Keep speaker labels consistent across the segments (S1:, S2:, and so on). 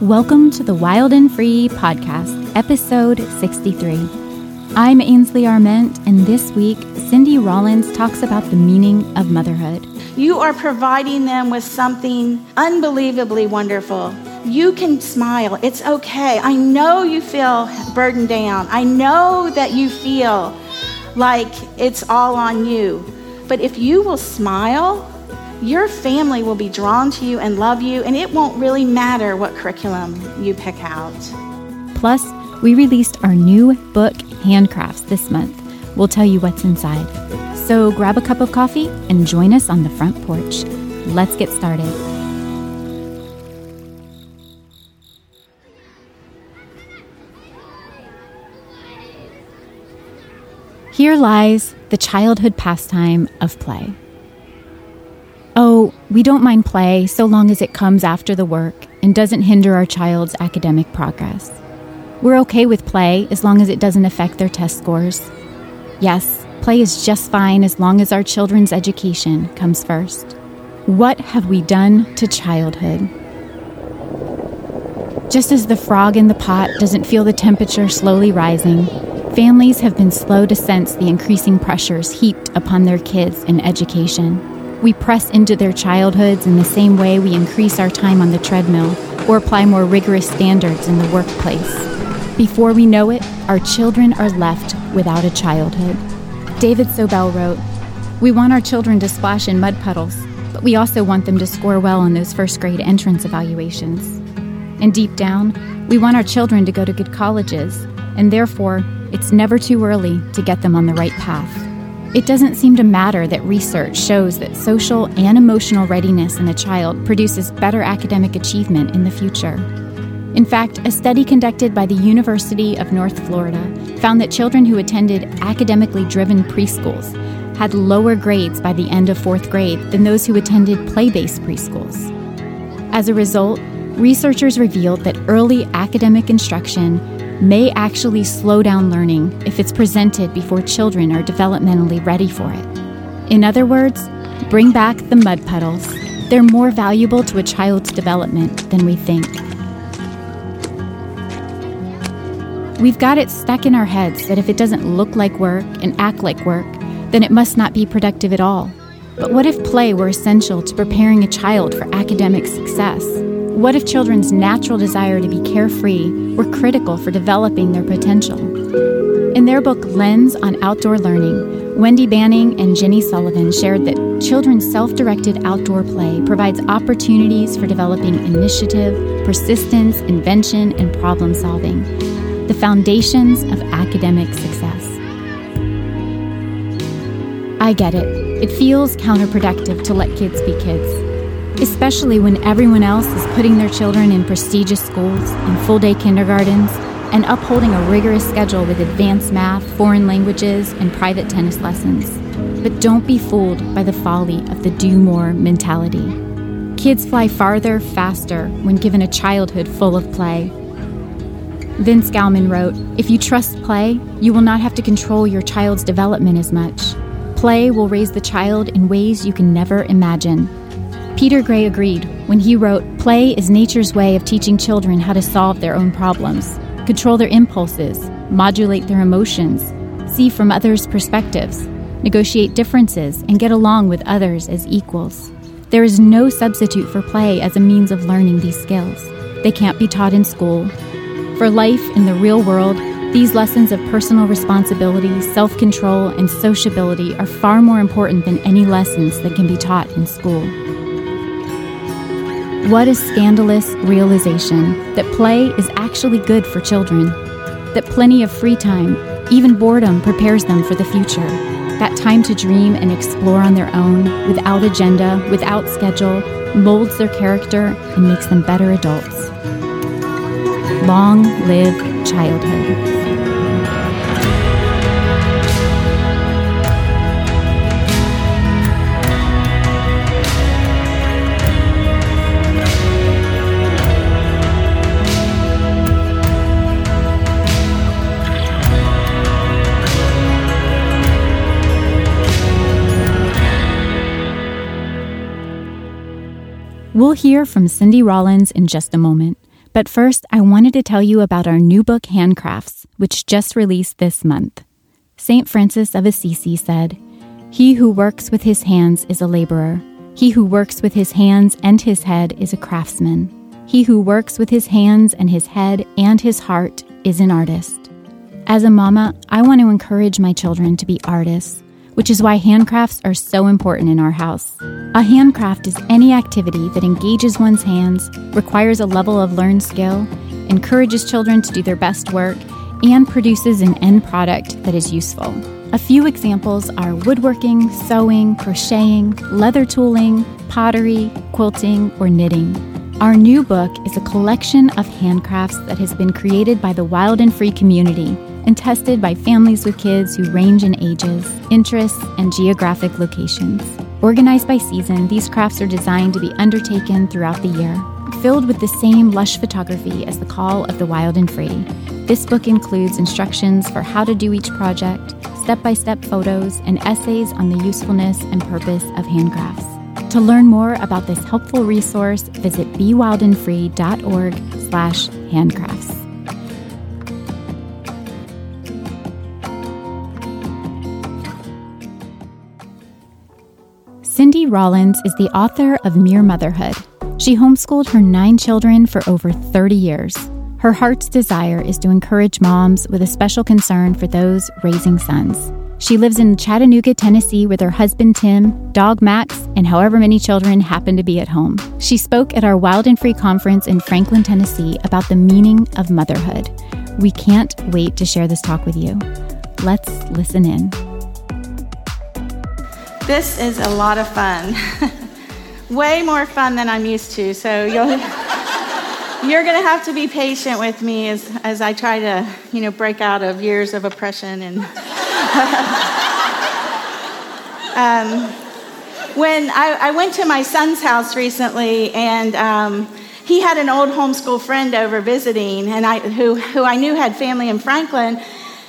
S1: Welcome to the Wild and Free podcast, episode 63. I'm Ainsley Arment, and this week, Cindy Rollins talks about the meaning of motherhood.
S2: You are providing them with something unbelievably wonderful. You can smile. It's okay. I know you feel burdened down. I know that you feel like it's all on you. But if you will smile, your family will be drawn to you and love you, and it won't really matter what curriculum you pick out.
S1: Plus, we released our new book, Handcrafts, this month. We'll tell you what's inside. So grab a cup of coffee and join us on the front porch. Let's get started. Here lies the childhood pastime of play. Oh, we don't mind play so long as it comes after the work and doesn't hinder our child's academic progress. We're okay with play as long as it doesn't affect their test scores. Yes, play is just fine as long as our children's education comes first. What have we done to childhood? Just as the frog in the pot doesn't feel the temperature slowly rising, families have been slow to sense the increasing pressures heaped upon their kids in education. We press into their childhoods in the same way we increase our time on the treadmill or apply more rigorous standards in the workplace. Before we know it, our children are left without a childhood. David Sobel wrote, We want our children to splash in mud puddles, but we also want them to score well on those first grade entrance evaluations. And deep down, we want our children to go to good colleges, and therefore, it's never too early to get them on the right path. It doesn't seem to matter that research shows that social and emotional readiness in a child produces better academic achievement in the future. In fact, a study conducted by the University of North Florida found that children who attended academically driven preschools had lower grades by the end of fourth grade than those who attended play based preschools. As a result, researchers revealed that early academic instruction may actually slow down learning if it's presented before children are developmentally ready for it. In other words, bring back the mud puddles. They're more valuable to a child's development than we think. We've got it stuck in our heads that if it doesn't look like work and act like work, then it must not be productive at all. But what if play were essential to preparing a child for academic success? What if children's natural desire to be carefree were critical for developing their potential? In their book Lens on Outdoor Learning, Wendy Banning and Ginny Sullivan shared that children's self directed outdoor play provides opportunities for developing initiative, persistence, invention, and problem solving, the foundations of academic success. I get it. It feels counterproductive to let kids be kids especially when everyone else is putting their children in prestigious schools and full day kindergartens and upholding a rigorous schedule with advanced math, foreign languages, and private tennis lessons. But don't be fooled by the folly of the do more mentality. Kids fly farther, faster when given a childhood full of play. Vince Gowmon wrote If you trust play, you will not have to control your child's development as much. Play will raise the child in ways you can never imagine. Peter Gray agreed when he wrote Play is nature's way of teaching children how to solve their own problems, control their impulses, modulate their emotions, see from others' perspectives, negotiate differences, and get along with others as equals. There is no substitute for play as a means of learning these skills. They can't be taught in school. For life in the real world, these lessons of personal responsibility, self control, and sociability are far more important than any lessons that can be taught in school. What a scandalous realization that play is actually good for children, that plenty of free time, even boredom, prepares them for the future. That time to dream and explore on their own, without agenda, without schedule, molds their character and makes them better adults. Long live childhood. We'll hear from Cindy Rollins in just a moment, But first, I wanted to tell you about our new book, Handcrafts, which just released this month. St. Francis of Assisi said, He who works with his hands is a laborer. He who works with his hands and his head is a craftsman. He who works with his hands and his head and his heart is an artist. As a mama, I want to encourage my children to be artists, which is why handcrafts are so important in our house. A handcraft is any activity that engages one's hands, requires a level of learned skill, encourages children to do their best work, and produces an end product that is useful. A few examples are woodworking, sewing, crocheting, leather tooling, pottery, quilting, or knitting. Our new book is a collection of handcrafts that has been created by the Wild and Free community and tested by families with kids who range in ages, interests, and geographic locations. Organized by season, these crafts are designed to be undertaken throughout the year, filled with the same lush photography as the call of the wild and free. This book includes instructions for how to do each project, step by step photos, and essays on the usefulness and purpose of handcrafts. To learn more about this helpful resource, visit bewildandfree.org slash handcrafts. Cindy Rollins is the author of Mere Motherhood. She homeschooled her nine children for over 30 years. Her heart's desire is to encourage moms with a special concern for those raising sons. She lives in Chattanooga, Tennessee with her husband Tim, dog Max, and however many children happen to be at home. She spoke at our Wild and Free conference in Franklin, Tennessee about the meaning of motherhood. We can't wait to share this talk with you. Let's listen in.
S2: This is a lot of fun. Way more fun than I'm used to. So you'll, you're going to have to be patient with me as, as I try to, you know, break out of years of oppression and. um, when I, I, went to my son's house recently, and um, he had an old homeschool friend over visiting, and I, who, who I knew had family in Franklin.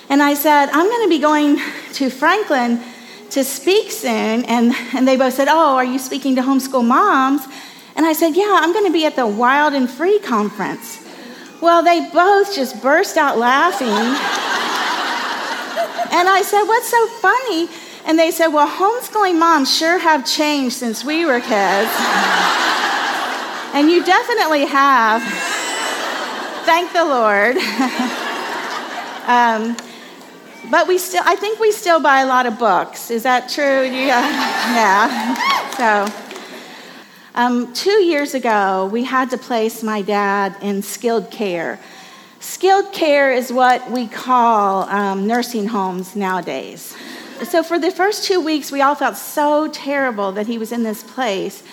S2: And I said, I'm going to be going to Franklin to speak soon. And, and they both said, Oh, are you speaking to homeschool moms? And I said, Yeah, I'm going to be at the Wild and Free conference. Well, they both just burst out laughing. and I said, What's so funny? And they said, Well, homeschooling moms sure have changed since we were kids. and you definitely have. Thank the Lord. um, but we still, I think we still buy a lot of books. Is that true? Yeah. yeah. So, um, two years ago, we had to place my dad in skilled care. Skilled care is what we call um, nursing homes nowadays. So, for the first two weeks, we all felt so terrible that he was in this place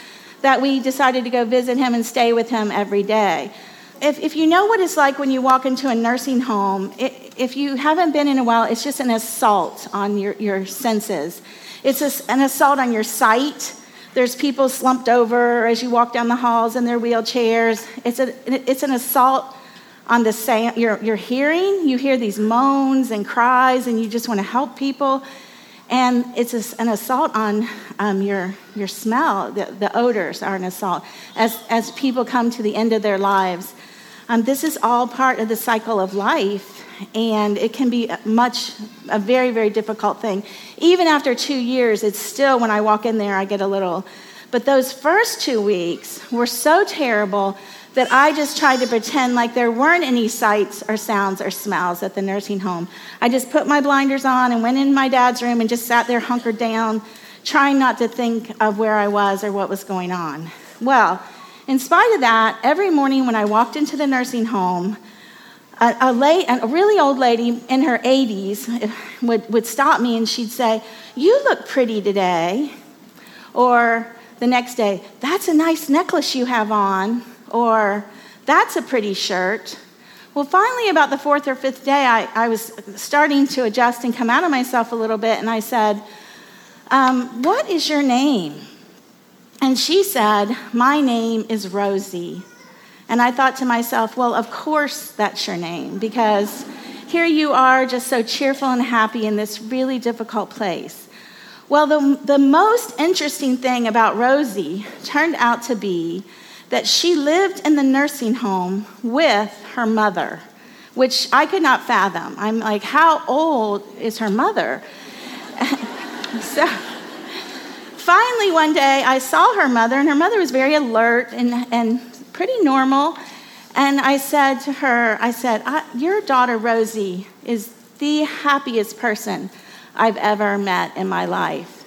S2: that we decided to go visit him and stay with him every day if, if you know what it's like when you walk into a nursing home, it, if you haven't been in a while, it's just an assault on your, your senses. It's a, an assault on your sight. There's people slumped over as you walk down the halls in their wheelchairs. It's, a, it's an assault on the sound, your, your hearing. You hear these moans and cries, and you just want to help people. And it's a, an assault on um, your, your smell. The, the odors are an assault as, as people come to the end of their lives. Um, this is all part of the cycle of life, and it can be much, a very, very difficult thing. Even after two years, it's still, when I walk in there, I get a little. But those first two weeks were so terrible that I just tried to pretend like there weren't any sights or sounds or smells at the nursing home. I just put my blinders on and went in my dad's room and just sat there hunkered down, trying not to think of where I was or what was going on. Well, in spite of that, every morning when I walked into the nursing home, a, a, late, a really old lady in her 80s would, would stop me and she'd say, You look pretty today. Or the next day, That's a nice necklace you have on. Or That's a pretty shirt. Well, finally, about the fourth or fifth day, I, I was starting to adjust and come out of myself a little bit, and I said, um, What is your name? And she said, My name is Rosie. And I thought to myself, Well, of course that's your name, because here you are just so cheerful and happy in this really difficult place. Well, the, the most interesting thing about Rosie turned out to be that she lived in the nursing home with her mother, which I could not fathom. I'm like, how old is her mother? so finally, one day, I saw her mother, and her mother was very alert and, and pretty normal. And I said to her, I said, Your daughter Rosie is the happiest person I've ever met in my life.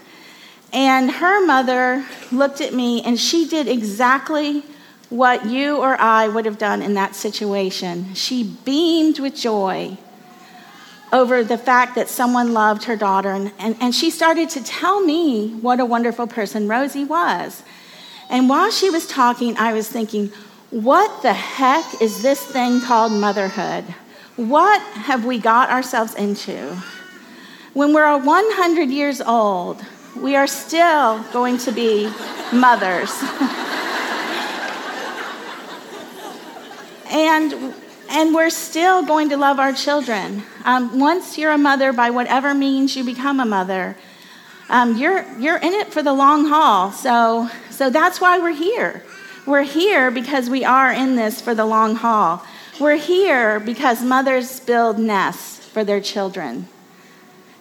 S2: And her mother looked at me and she did exactly what you or I would have done in that situation. She beamed with joy over the fact that someone loved her daughter. And, and, and she started to tell me what a wonderful person Rosie was. And while she was talking, I was thinking, what the heck is this thing called motherhood? What have we got ourselves into? When we're 100 years old, we are still going to be mothers. and, and we're still going to love our children. Um, once you're a mother, by whatever means you become a mother, um, you're, you're in it for the long haul. So, so that's why we're here. We're here because we are in this for the long haul. We're here because mothers build nests for their children.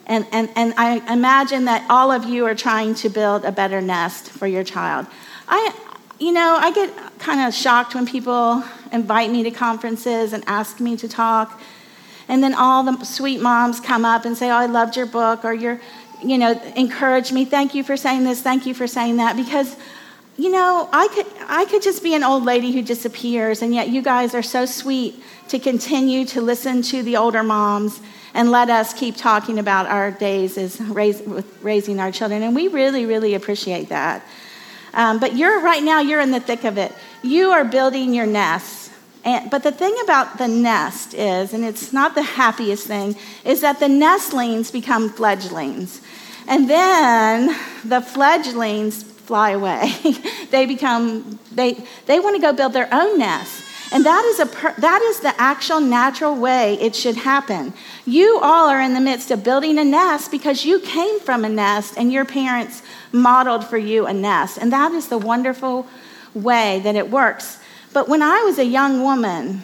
S2: And, and, and I imagine that all of you are trying to build a better nest for your child. I, you know, I get kind of shocked when people invite me to conferences and ask me to talk. And then all the sweet moms come up and say, Oh, I loved your book, or you're, you know, encourage me. Thank you for saying this. Thank you for saying that. Because, you know, I could, I could just be an old lady who disappears, and yet you guys are so sweet to continue to listen to the older moms and let us keep talking about our days as raise, raising our children. And we really, really appreciate that. Um, but you're right now, you're in the thick of it. You are building your nest. And, but the thing about the nest is, and it's not the happiest thing, is that the nestlings become fledglings. And then the fledglings fly away. they become, they, they want to go build their own nest. And that is, a per- that is the actual natural way it should happen. You all are in the midst of building a nest because you came from a nest and your parents modeled for you a nest. And that is the wonderful way that it works. But when I was a young woman,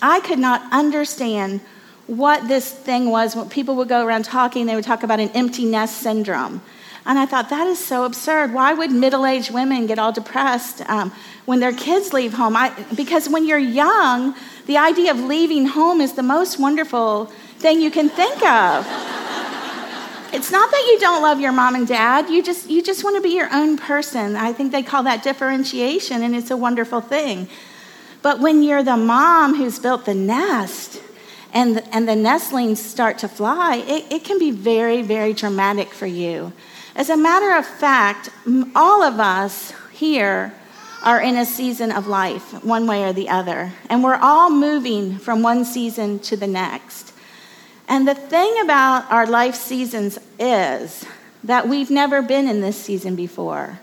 S2: I could not understand what this thing was. When people would go around talking, they would talk about an empty nest syndrome. And I thought, that is so absurd. Why would middle aged women get all depressed um, when their kids leave home? I, because when you're young, the idea of leaving home is the most wonderful thing you can think of. it's not that you don't love your mom and dad, you just, you just want to be your own person. I think they call that differentiation, and it's a wonderful thing. But when you're the mom who's built the nest, and, and the nestlings start to fly, it, it can be very, very traumatic for you. As a matter of fact, all of us here are in a season of life, one way or the other, and we're all moving from one season to the next. And the thing about our life seasons is that we've never been in this season before,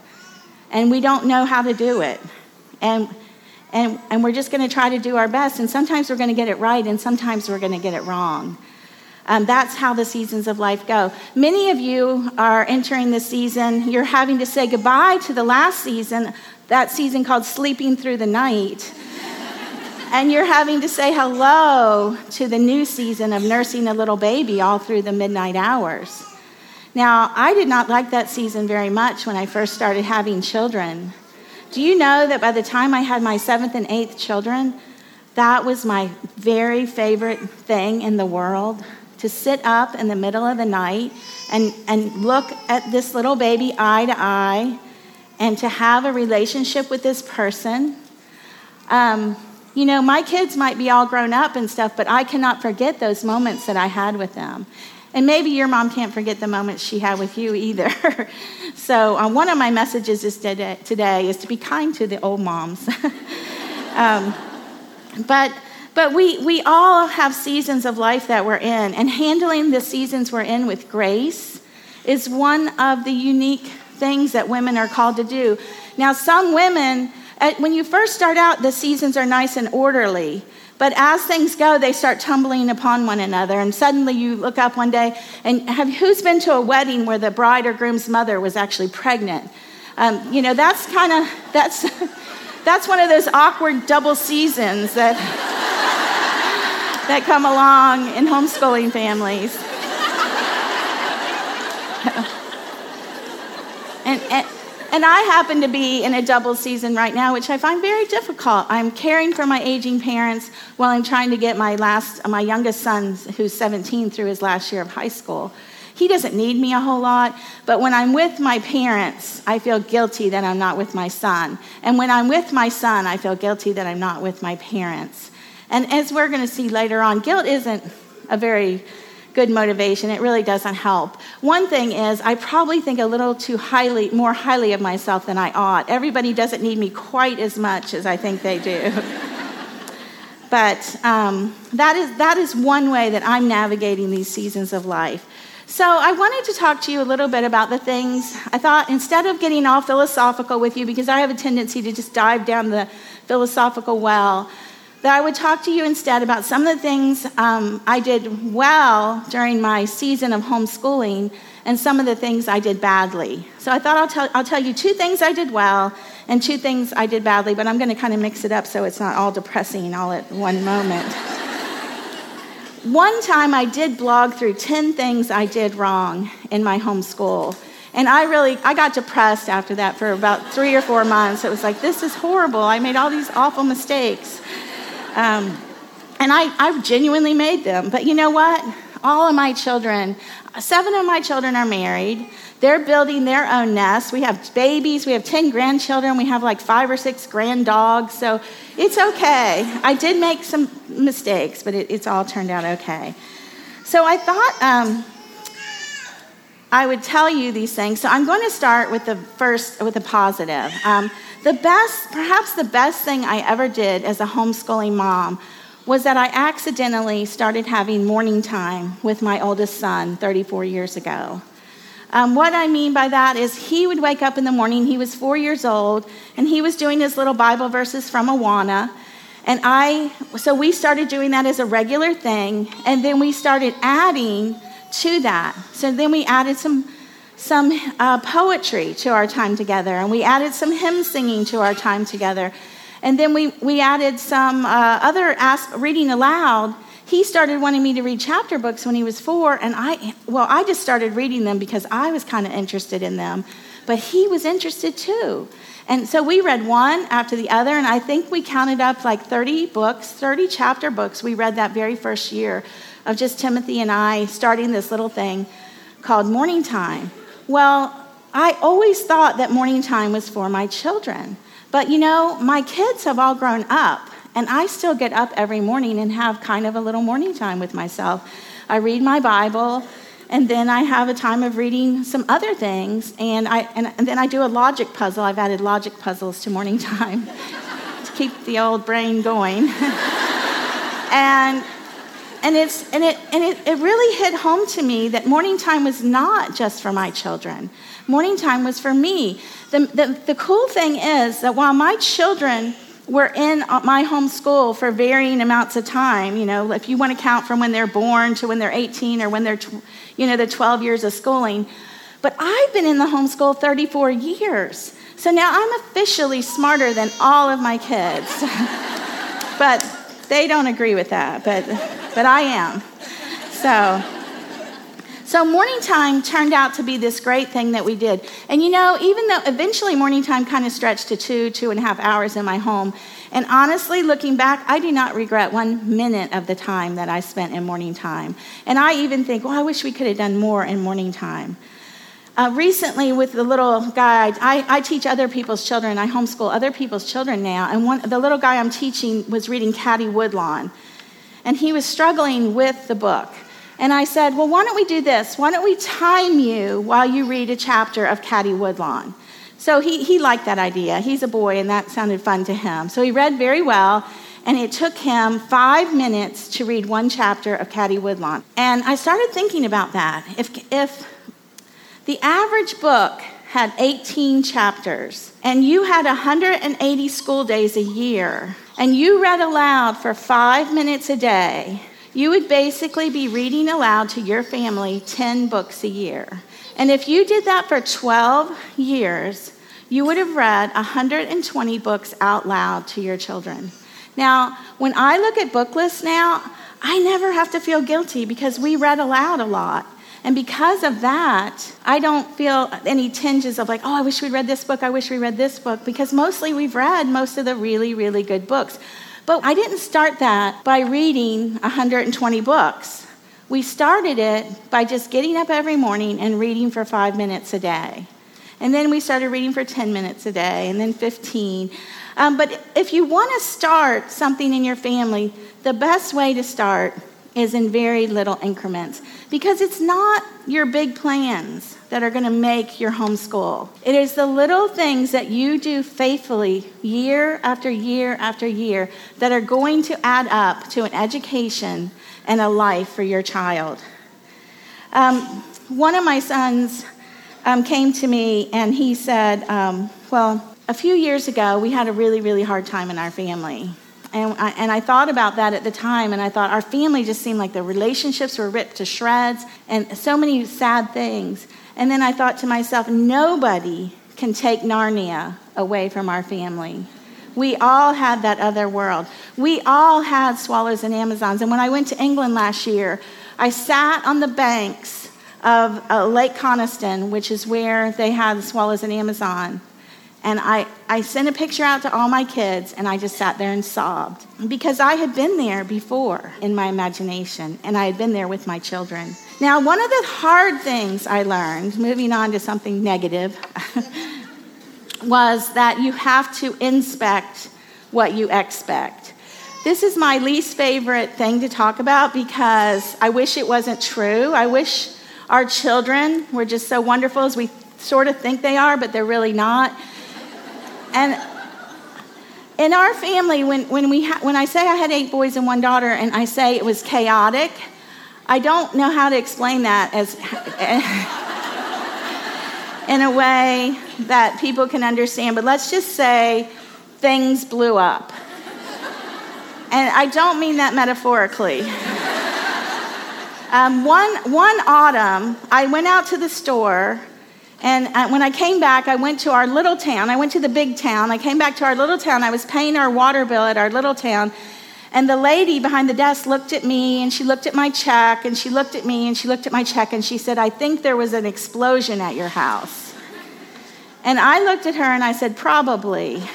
S2: and we don't know how to do it. And and, and we're just going to try to do our best. And sometimes we're going to get it right, and sometimes we're going to get it wrong. Um, that's how the seasons of life go. Many of you are entering the season, you're having to say goodbye to the last season, that season called Sleeping Through the Night. and you're having to say hello to the new season of nursing a little baby all through the midnight hours. Now, I did not like that season very much when I first started having children. Do you know that by the time I had my seventh and eighth children, that was my very favorite thing in the world? To sit up in the middle of the night and, and look at this little baby eye to eye and to have a relationship with this person. Um, you know, my kids might be all grown up and stuff, but I cannot forget those moments that I had with them. And maybe your mom can't forget the moments she had with you either. so, uh, one of my messages is today, today, is to be kind to the old moms. um, but but we, we all have seasons of life that we're in, and handling the seasons we're in with grace is one of the unique things that women are called to do. Now, some women, when you first start out, the seasons are nice and orderly. But as things go, they start tumbling upon one another, and suddenly you look up one day and have who's been to a wedding where the bride or groom's mother was actually pregnant? Um, you know, that's kind of that's that's one of those awkward double seasons that, that come along in homeschooling families. and, and, and I happen to be in a double season right now, which I find very difficult. I'm caring for my aging parents while I'm trying to get my last, my youngest son, who's 17, through his last year of high school. He doesn't need me a whole lot, but when I'm with my parents, I feel guilty that I'm not with my son. And when I'm with my son, I feel guilty that I'm not with my parents. And as we're going to see later on, guilt isn't a very good motivation. It really doesn't help. One thing is, I probably think a little too highly, more highly of myself than I ought. Everybody doesn't need me quite as much as I think they do. but um, that, is, that is one way that I'm navigating these seasons of life. So, I wanted to talk to you a little bit about the things I thought instead of getting all philosophical with you, because I have a tendency to just dive down the philosophical well, that I would talk to you instead about some of the things um, I did well during my season of homeschooling and some of the things I did badly. So I thought I'll tell, I'll tell you two things I did well and two things I did badly, but I'm going to kind of mix it up so it's not all depressing all at one moment. one time I did blog through 10 things I did wrong in my homeschool. And I really, I got depressed after that for about three or four months. It was like, this is horrible. I made all these awful mistakes. Um, and I, I genuinely made them. But you know what? All of my children, seven of my children are married. They're building their own nests. We have babies. We have 10 grandchildren. We have like five or six grand dogs. So it's okay. I did make some mistakes, but it, it's all turned out okay. So I thought um, I would tell you these things. So I'm going to start with the first, with the positive. Um, the best, perhaps the best thing I ever did as a homeschooling mom was that I accidentally started having morning time with my oldest son 34 years ago. Um, what I mean by that is he would wake up in the morning, he was four years old, and he was doing his little Bible verses from Awana. And I, so we started doing that as a regular thing, and then we started adding to that. So then we added some some uh, poetry to our time together, and we added some hymn singing to our time together. And then we, we added some uh, other reading aloud. He started wanting me to read chapter books when he was four, and I, well, I just started reading them because I was kind of interested in them, but he was interested too. And so we read one after the other, and I think we counted up like 30 books, 30 chapter books we read that very first year of just Timothy and I starting this little thing called Morning Time. Well, I always thought that morning time was for my children. But you know, my kids have all grown up, and I still get up every morning and have kind of a little morning time with myself. I read my Bible, and then I have a time of reading some other things, and, I, and, and then I do a logic puzzle. I've added logic puzzles to morning time to keep the old brain going. and and, it's, and, it, and it, it really hit home to me that morning time was not just for my children. Morning time was for me. The, the, the cool thing is that while my children were in uh, my home school for varying amounts of time, you know, if you want to count from when they're born to when they're 18 or when they're, you know, the 12 years of schooling. But I've been in the homeschool 34 years. So now I'm officially smarter than all of my kids. but they don't agree with that. But but I am. So, so morning time turned out to be this great thing that we did. And you know, even though eventually morning time kind of stretched to two, two and a half hours in my home, and honestly, looking back, I do not regret one minute of the time that I spent in morning time. And I even think, well, I wish we could have done more in morning time. Uh, recently, with the little guy, I, I, teach other people's children. I homeschool other people's children now. And one, the little guy I'm teaching was reading Caddie Woodlawn and he was struggling with the book. And I said, Well, why don't we do this? Why don't we time you while you read a chapter of Caddie Woodlawn? So he, he liked that idea. He's a boy, and that sounded fun to him. So he read very well, and it took him five minutes to read one chapter of Caddie Woodlawn. And I started thinking about that. If, if the average book had 18 chapters, and you had 180 school days a year, and you read aloud for five minutes a day, you would basically be reading aloud to your family 10 books a year. And if you did that for 12 years, you would have read 120 books out loud to your children. Now, when I look at book lists now, I never have to feel guilty because we read aloud a lot. And because of that, I don't feel any tinges of like, oh, I wish we read this book, I wish we read this book, because mostly we've read most of the really, really good books. But I didn't start that by reading 120 books. We started it by just getting up every morning and reading for five minutes a day. And then we started reading for 10 minutes a day, and then 15. Um, but if you want to start something in your family, the best way to start is in very little increments because it's not your big plans that are going to make your homeschool. It is the little things that you do faithfully year after year after year that are going to add up to an education and a life for your child. Um, one of my sons um, came to me and he said, um, Well, a few years ago, we had a really, really hard time in our family. And I, and I thought about that at the time, and I thought our family just seemed like the relationships were ripped to shreds and so many sad things. And then I thought to myself, nobody can take Narnia away from our family. We all had that other world. We all had swallows and Amazons. And when I went to England last year, I sat on the banks of uh, Lake Coniston, which is where they had swallows and Amazon. And I, I sent a picture out to all my kids, and I just sat there and sobbed because I had been there before in my imagination, and I had been there with my children. Now, one of the hard things I learned, moving on to something negative, was that you have to inspect what you expect. This is my least favorite thing to talk about because I wish it wasn't true. I wish our children were just so wonderful as we sort of think they are, but they're really not. And in our family, when, when, we ha- when I say I had eight boys and one daughter, and I say it was chaotic, I don't know how to explain that as in a way that people can understand. But let's just say things blew up. And I don't mean that metaphorically. Um, one, one autumn, I went out to the store and uh, when I came back, I went to our little town. I went to the big town. I came back to our little town. I was paying our water bill at our little town. And the lady behind the desk looked at me and she looked at my check and she looked at me and she looked at my check and she said, I think there was an explosion at your house. And I looked at her and I said, Probably.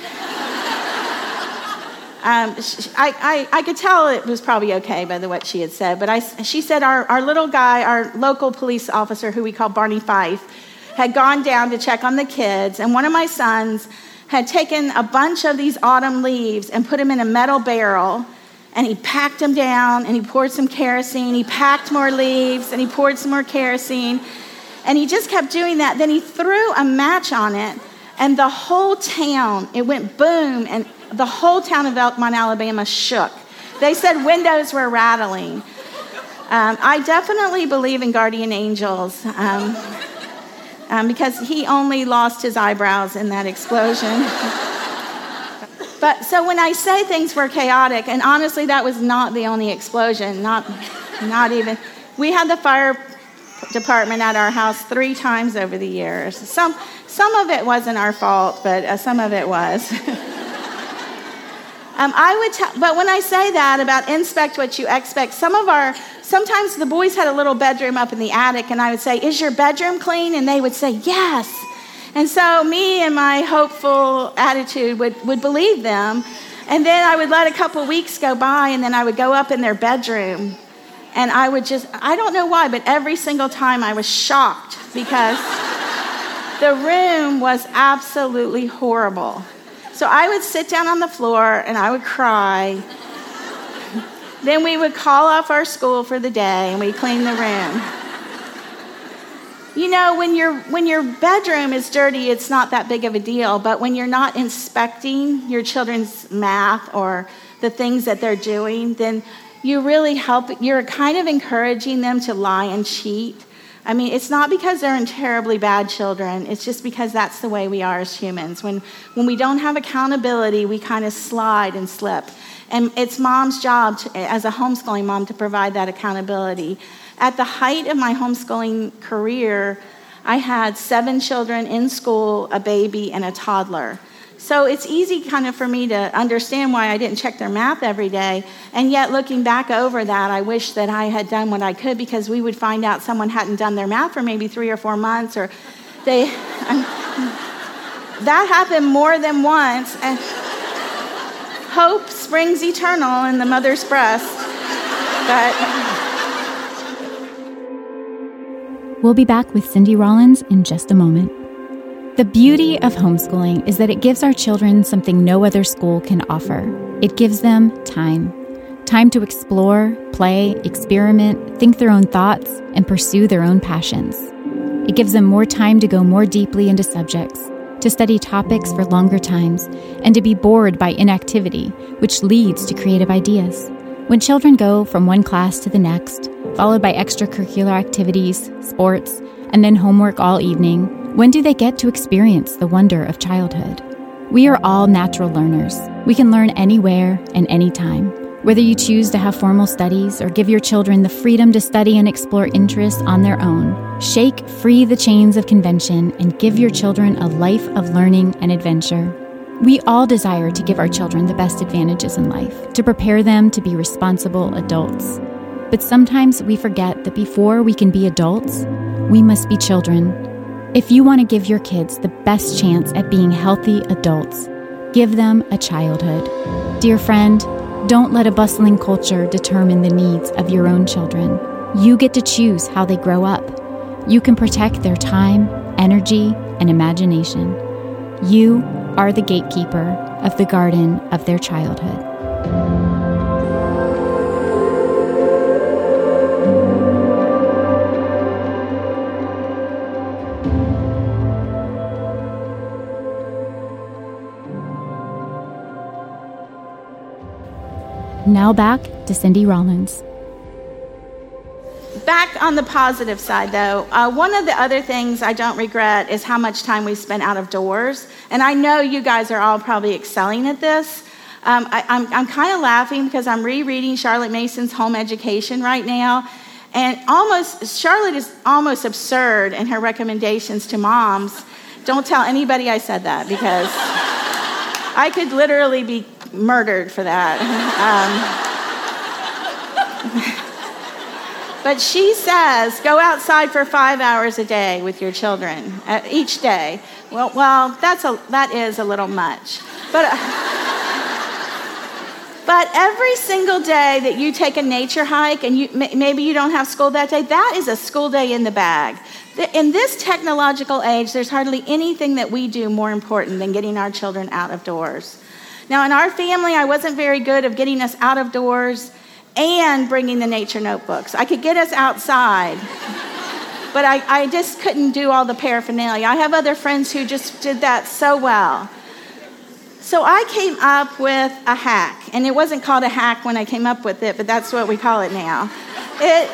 S2: Um, I, I, I, could tell it was probably okay by the what she had said, but I, she said our, our little guy, our local police officer, who we call Barney Fife, had gone down to check on the kids, and one of my sons had taken a bunch of these autumn leaves and put them in a metal barrel, and he packed them down, and he poured some kerosene. He packed more leaves, and he poured some more kerosene, and he just kept doing that. Then he threw a match on it, and the whole town, it went boom, and the whole town of Elkmont, Alabama shook. They said windows were rattling. Um, I definitely believe in guardian angels. Um, um, because he only lost his eyebrows in that explosion. but so when I say things were chaotic, and honestly, that was not the only explosion, not, not even. We had the fire department at our house three times over the years. Some, some of it wasn't our fault, but uh, some of it was. um, I would, t- but when I say that about inspect what you expect, some of our sometimes the boys had a little bedroom up in the attic, and I would say, Is your bedroom clean? And they would say, Yes. And so, me and my hopeful attitude would, would believe them. And then I would let a couple weeks go by, and then I would go up in their bedroom. And I would just, I don't know why, but every single time I was shocked because the room was absolutely horrible. So I would sit down on the floor and I would cry then we would call off our school for the day and we'd clean the room. You know, when, your when your bedroom is dirty, it's not that big of a deal, but when you're not inspecting your children's math or the things that they're doing, then you really help, you're kind of encouraging them to lie and cheat. I mean, it's not because they're terribly bad children. It's just because that's the way we are as humans. When, when we don't have accountability, we kind of slide and slip. And it's mom's job to, as a homeschooling mom to provide that accountability. At the height of my homeschooling career, I had seven children in school, a baby, and a toddler. So it's easy kind of for me to understand why I didn't check their math every day. And yet, looking back over that, I wish that I had done what I could because we would find out someone hadn't done their math for maybe three or four months, or they. that happened more than once. And hope springs eternal in the mother's breast. But.
S1: We'll be back with Cindy Rollins in just a moment. The beauty of homeschooling is that it gives our children something no other school can offer. It gives them time. Time to explore, play, experiment, think their own thoughts, and pursue their own passions. It gives them more time to go more deeply into subjects, to study topics for longer times, and to be bored by inactivity, which leads to creative ideas. When children go from one class to the next, followed by extracurricular activities, sports, and then homework all evening, when do they get to experience the wonder of childhood? We are all natural learners. We can learn anywhere and anytime. Whether you choose to have formal studies or give your children the freedom to study and explore interests on their own, shake free the chains of convention and give your children a life of learning and adventure. We all desire to give our children the best advantages in life, to prepare them to be responsible adults. But sometimes we forget that before we can be adults, we must be children if you want to give your kids the best chance at being healthy adults, give them a childhood. Dear friend, don't let a bustling culture determine the needs of your own children. You get to choose how they grow up. You can protect their time, energy, and imagination. You are the gatekeeper of the garden of their childhood. Now back to Cindy Rollins.
S2: Back on the positive side, though, uh, one of the other things I don't regret is how much time we spent out of doors. And I know you guys are all probably excelling at this. Um, I, I'm, I'm kind of laughing because I'm rereading Charlotte Mason's Home Education right now. And almost, Charlotte is almost absurd in her recommendations to moms. Don't tell anybody I said that because I could literally be murdered for that. Um, but she says, go outside for five hours a day with your children uh, each day. Well, well, that's a, that is a little much. But, uh, but every single day that you take a nature hike and you, maybe you don't have school that day, that is a school day in the bag. In this technological age, there's hardly anything that we do more important than getting our children out of doors. Now, in our family, I wasn't very good of getting us out of doors and bringing the nature notebooks. I could get us outside, but I, I just couldn't do all the paraphernalia. I have other friends who just did that so well. So I came up with a hack, and it wasn't called a hack when I came up with it, but that's what we call it now. It,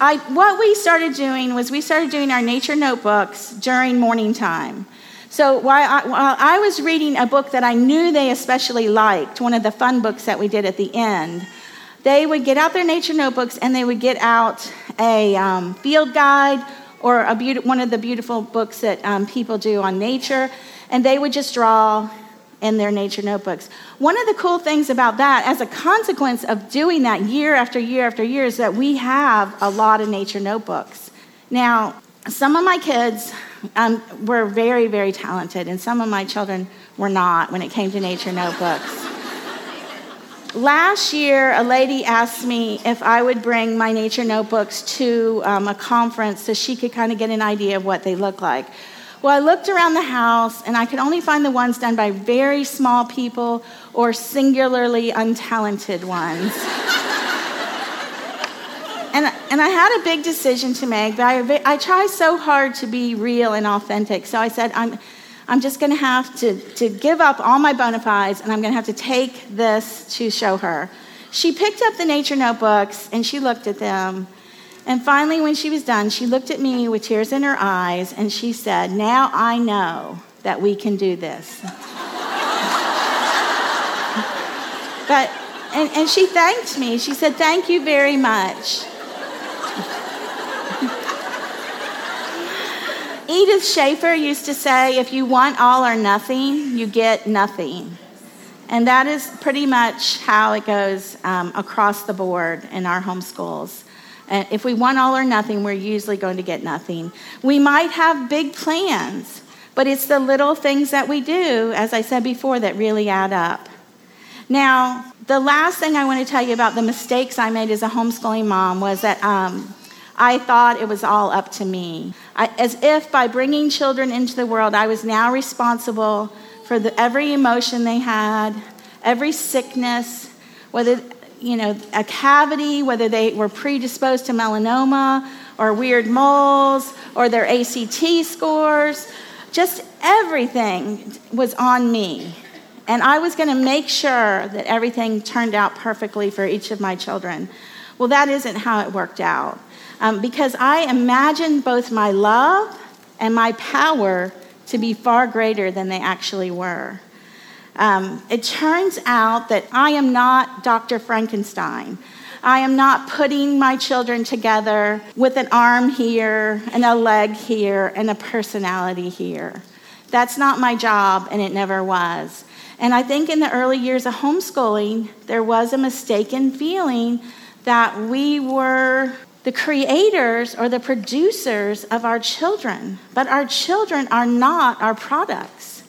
S2: I, what we started doing was we started doing our nature notebooks during morning time. So while I, while I was reading a book that I knew they especially liked, one of the fun books that we did at the end, they would get out their nature notebooks and they would get out a um, field guide or a be- one of the beautiful books that um, people do on nature, and they would just draw in their nature notebooks. One of the cool things about that, as a consequence of doing that year after year after year, is that we have a lot of nature notebooks. Now, some of my kids um, were very, very talented, and some of my children were not when it came to nature notebooks. Last year, a lady asked me if I would bring my nature notebooks to um, a conference so she could kind of get an idea of what they look like. Well, I looked around the house and I could only find the ones done by very small people or singularly untalented ones. And, and I had a big decision to make, but I, I try so hard to be real and authentic. So I said, I'm, I'm just going to have to to give up all my bona fides and I'm going to have to take this to show her. She picked up the nature notebooks and she looked at them. And finally, when she was done, she looked at me with tears in her eyes and she said, Now I know that we can do this. but, and, and she thanked me. She said, Thank you very much. Edith Schaeffer used to say, if you want all or nothing, you get nothing. And that is pretty much how it goes um, across the board in our homeschools. And if we want all or nothing, we're usually going to get nothing. We might have big plans, but it's the little things that we do, as I said before, that really add up. Now, the last thing I want to tell you about the mistakes I made as a homeschooling mom was that um, I thought it was all up to me. I, as if by bringing children into the world, I was now responsible for the, every emotion they had, every sickness, whether you know a cavity, whether they were predisposed to melanoma or weird moles or their ACT scores, just everything was on me. And I was going to make sure that everything turned out perfectly for each of my children. Well, that isn't how it worked out. Um, because I imagined both my love and my power to be far greater than they actually were. Um, it turns out that I am not Dr. Frankenstein. I am not putting my children together with an arm here and a leg here and a personality here. That's not my job, and it never was. And I think in the early years of homeschooling, there was a mistaken feeling that we were the creators or the producers of our children, but our children are not our products.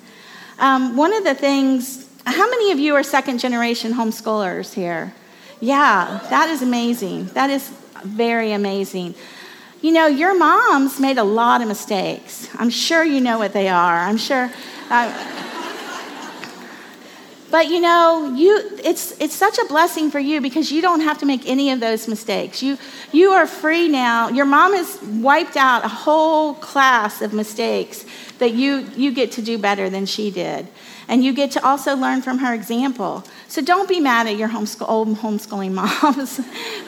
S2: Um, one of the things, how many of you are second generation homeschoolers here? Yeah, that is amazing. That is very amazing. You know, your moms made a lot of mistakes. I'm sure you know what they are. I'm sure. Uh, but you know, you, it's, it's such a blessing for you because you don't have to make any of those mistakes. You, you are free now. Your mom has wiped out a whole class of mistakes that you, you get to do better than she did. And you get to also learn from her example. So don't be mad at your homeschool, old homeschooling moms.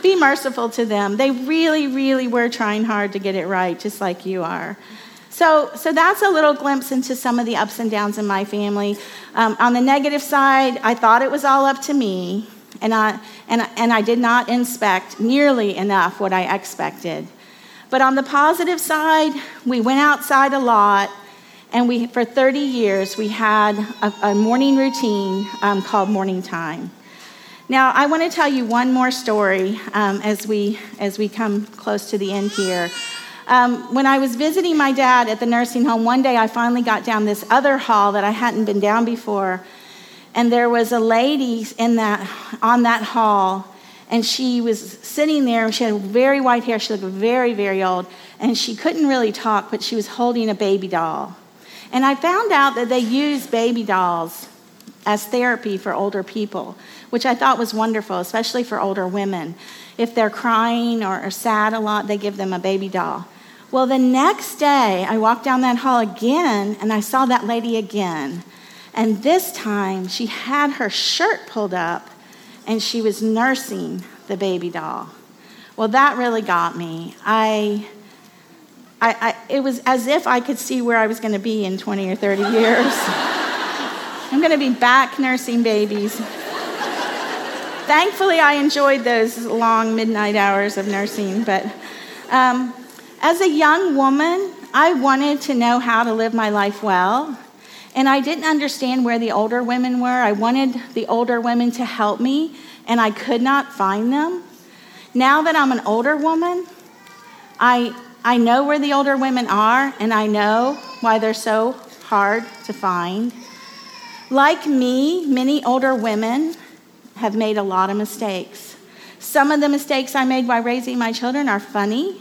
S2: be merciful to them. They really, really were trying hard to get it right, just like you are. So, so that's a little glimpse into some of the ups and downs in my family. Um, on the negative side, I thought it was all up to me, and I, and, and I did not inspect nearly enough what I expected. But on the positive side, we went outside a lot, and we, for 30 years, we had a, a morning routine um, called Morning Time. Now, I want to tell you one more story um, as, we, as we come close to the end here. Um, when I was visiting my dad at the nursing home, one day I finally got down this other hall that I hadn't been down before. And there was a lady in that, on that hall, and she was sitting there. She had very white hair. She looked very, very old. And she couldn't really talk, but she was holding a baby doll. And I found out that they use baby dolls as therapy for older people, which I thought was wonderful, especially for older women. If they're crying or, or sad a lot, they give them a baby doll. Well, the next day, I walked down that hall again and I saw that lady again. And this time, she had her shirt pulled up and she was nursing the baby doll. Well, that really got me. I, I, I it was as if I could see where I was going to be in 20 or 30 years. I'm going to be back nursing babies. Thankfully, I enjoyed those long midnight hours of nursing, but um, as a young woman, I wanted to know how to live my life well. And I didn't understand where the older women were. I wanted the older women to help me, and I could not find them. Now that I'm an older woman, I, I know where the older women are, and I know why they're so hard to find. Like me, many older women have made a lot of mistakes. Some of the mistakes I made while raising my children are funny,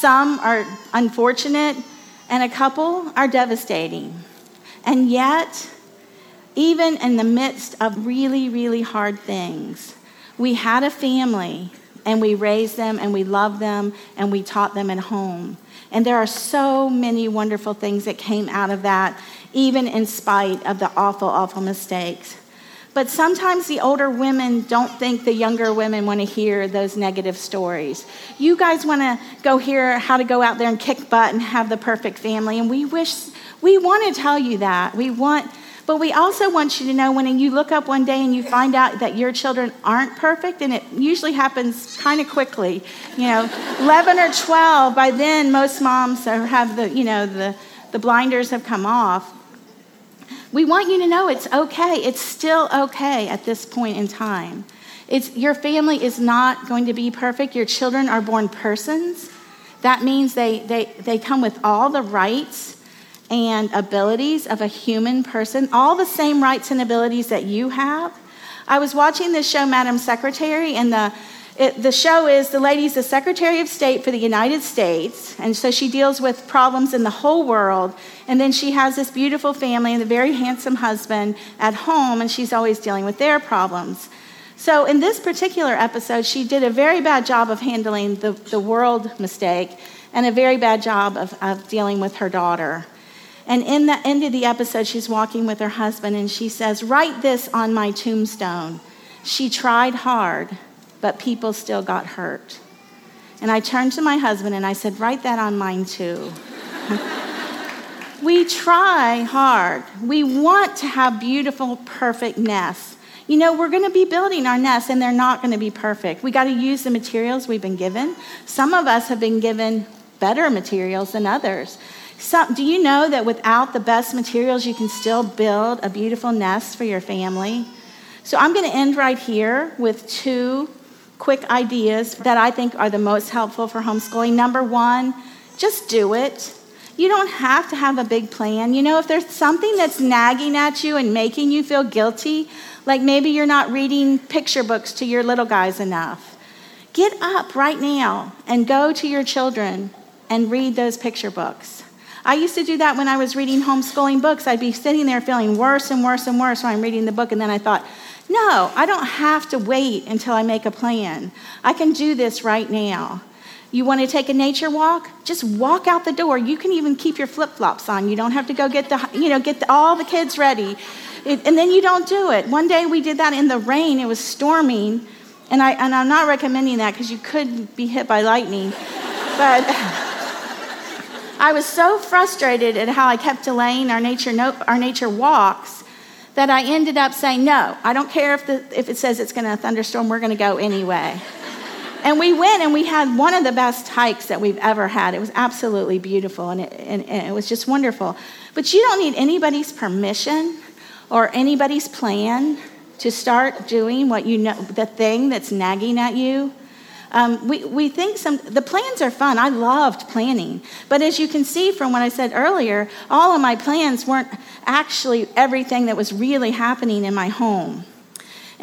S2: some are unfortunate, and a couple are devastating. And yet, even in the midst of really, really hard things, we had a family and we raised them and we loved them and we taught them at home. And there are so many wonderful things that came out of that, even in spite of the awful, awful mistakes. But sometimes the older women don't think the younger women want to hear those negative stories. You guys want to go hear how to go out there and kick butt and have the perfect family, and we wish we want to tell you that. We want But we also want you to know when you look up one day and you find out that your children aren't perfect, and it usually happens kind of quickly. You know, 11 or 12, by then most moms have the, you know, the, the blinders have come off. We want you to know it's okay. It's still okay at this point in time. It's, your family is not going to be perfect. Your children are born persons. That means they, they, they come with all the rights and abilities of a human person, all the same rights and abilities that you have. I was watching this show, Madam Secretary, and the it, the show is the lady's the Secretary of State for the United States, and so she deals with problems in the whole world. And then she has this beautiful family and a very handsome husband at home, and she's always dealing with their problems. So, in this particular episode, she did a very bad job of handling the, the world mistake and a very bad job of, of dealing with her daughter. And in the end of the episode, she's walking with her husband, and she says, Write this on my tombstone. She tried hard but people still got hurt. And I turned to my husband and I said, Write that on mine too. we try hard. We want to have beautiful, perfect nests. You know, we're going to be building our nests and they're not going to be perfect. We got to use the materials we've been given. Some of us have been given better materials than others. Some, do you know that without the best materials, you can still build a beautiful nest for your family? So I'm going to end right here with two quick ideas that I think are the most helpful for homeschooling. Number one, just do it. You don't have to have a big plan. You know, if there's something that's nagging at you and making you feel guilty, like maybe you're not reading picture books to your little guys enough, get up right now and go to your children and read those picture books. I used to do that when I was reading homeschooling books. I'd be sitting there feeling worse and worse and worse when I'm reading the book, and then I thought, no, I don't have to wait until I make a plan. I can do this right now. You want to take a nature walk? Just walk out the door. You can even keep your flip flops on. You don't have to go get the, you know, get the, all the kids ready. It, and then you don't do it. One day we did that in the rain. It was storming. And, I, and I'm not recommending that because you could be hit by lightning. But I was so frustrated at how I kept delaying our nature, no, our nature walks that I ended up saying, no, I don't care if, the, if it says it's going to thunderstorm, we're going to go anyway. And we went and we had one of the best hikes that we've ever had. It was absolutely beautiful and it, and, and it was just wonderful. But you don't need anybody's permission or anybody's plan to start doing what you know, the thing that's nagging at you. Um, we, we think some, the plans are fun. I loved planning. But as you can see from what I said earlier, all of my plans weren't actually everything that was really happening in my home.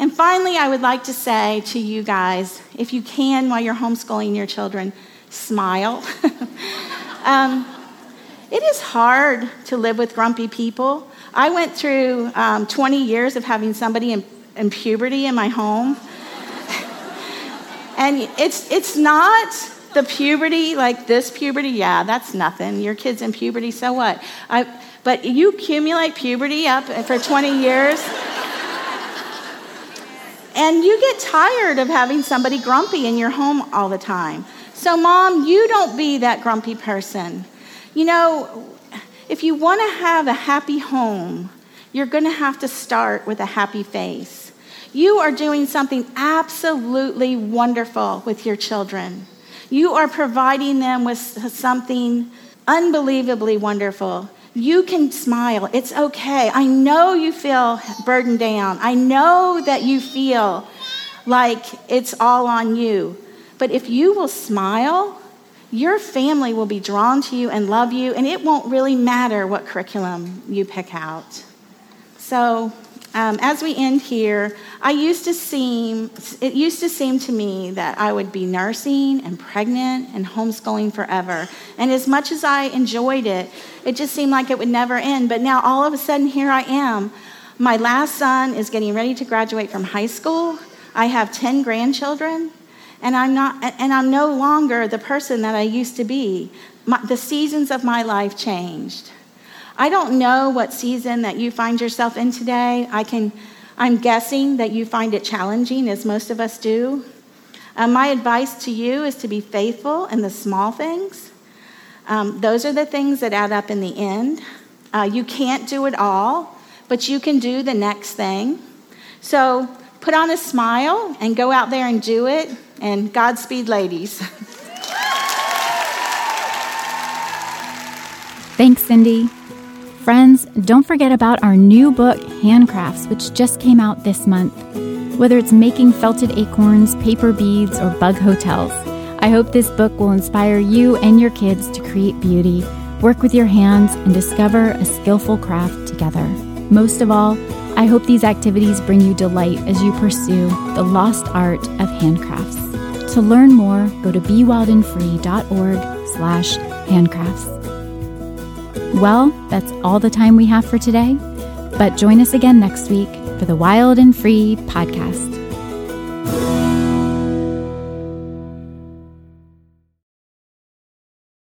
S2: And finally, I would like to say to you guys if you can, while you're homeschooling your children, smile. um, it is hard to live with grumpy people. I went through um, 20 years of having somebody in, in puberty in my home. And it's, it's not the puberty, like this puberty, yeah, that's nothing. Your kid's in puberty, so what? I, but you accumulate puberty up for 20 years. And you get tired of having somebody grumpy in your home all the time. So, mom, you don't be that grumpy person. You know, if you want to have a happy home, you're going to have to start with a happy face. You are doing something absolutely wonderful with your children. You are providing them with something unbelievably wonderful. You can smile. It's okay. I know you feel burdened down. I know that you feel like it's all on you. But if you will smile, your family will be drawn to you and love you, and it won't really matter what curriculum you pick out. So, um, as we end here, I used to seem, it used to seem to me that I would be nursing and pregnant and homeschooling forever. And as much as I enjoyed it, it just seemed like it would never end. But now all of a sudden, here I am. My last son is getting ready to graduate from high school. I have 10 grandchildren, and I'm, not, and I'm no longer the person that I used to be. My, the seasons of my life changed. I don't know what season that you find yourself in today. I can, I'm guessing that you find it challenging, as most of us do. Um, my advice to you is to be faithful in the small things. Um, those are the things that add up in the end. Uh, you can't do it all, but you can do the next thing. So put on a smile and go out there and do it. And Godspeed, ladies.
S1: Thanks, Cindy. Friends, don't forget about our new book, Handcrafts, which just came out this month. Whether it's making felted acorns, paper beads, or bug hotels, I hope this book will inspire you and your kids to create beauty, work with your hands, and discover a skillful craft together. Most of all, I hope these activities bring you delight as you pursue the lost art of handcrafts. To learn more, go to bewildandfree.org slash handcrafts. Well, that's all the time we have for today, but join us again next week for the Wild and Free podcast.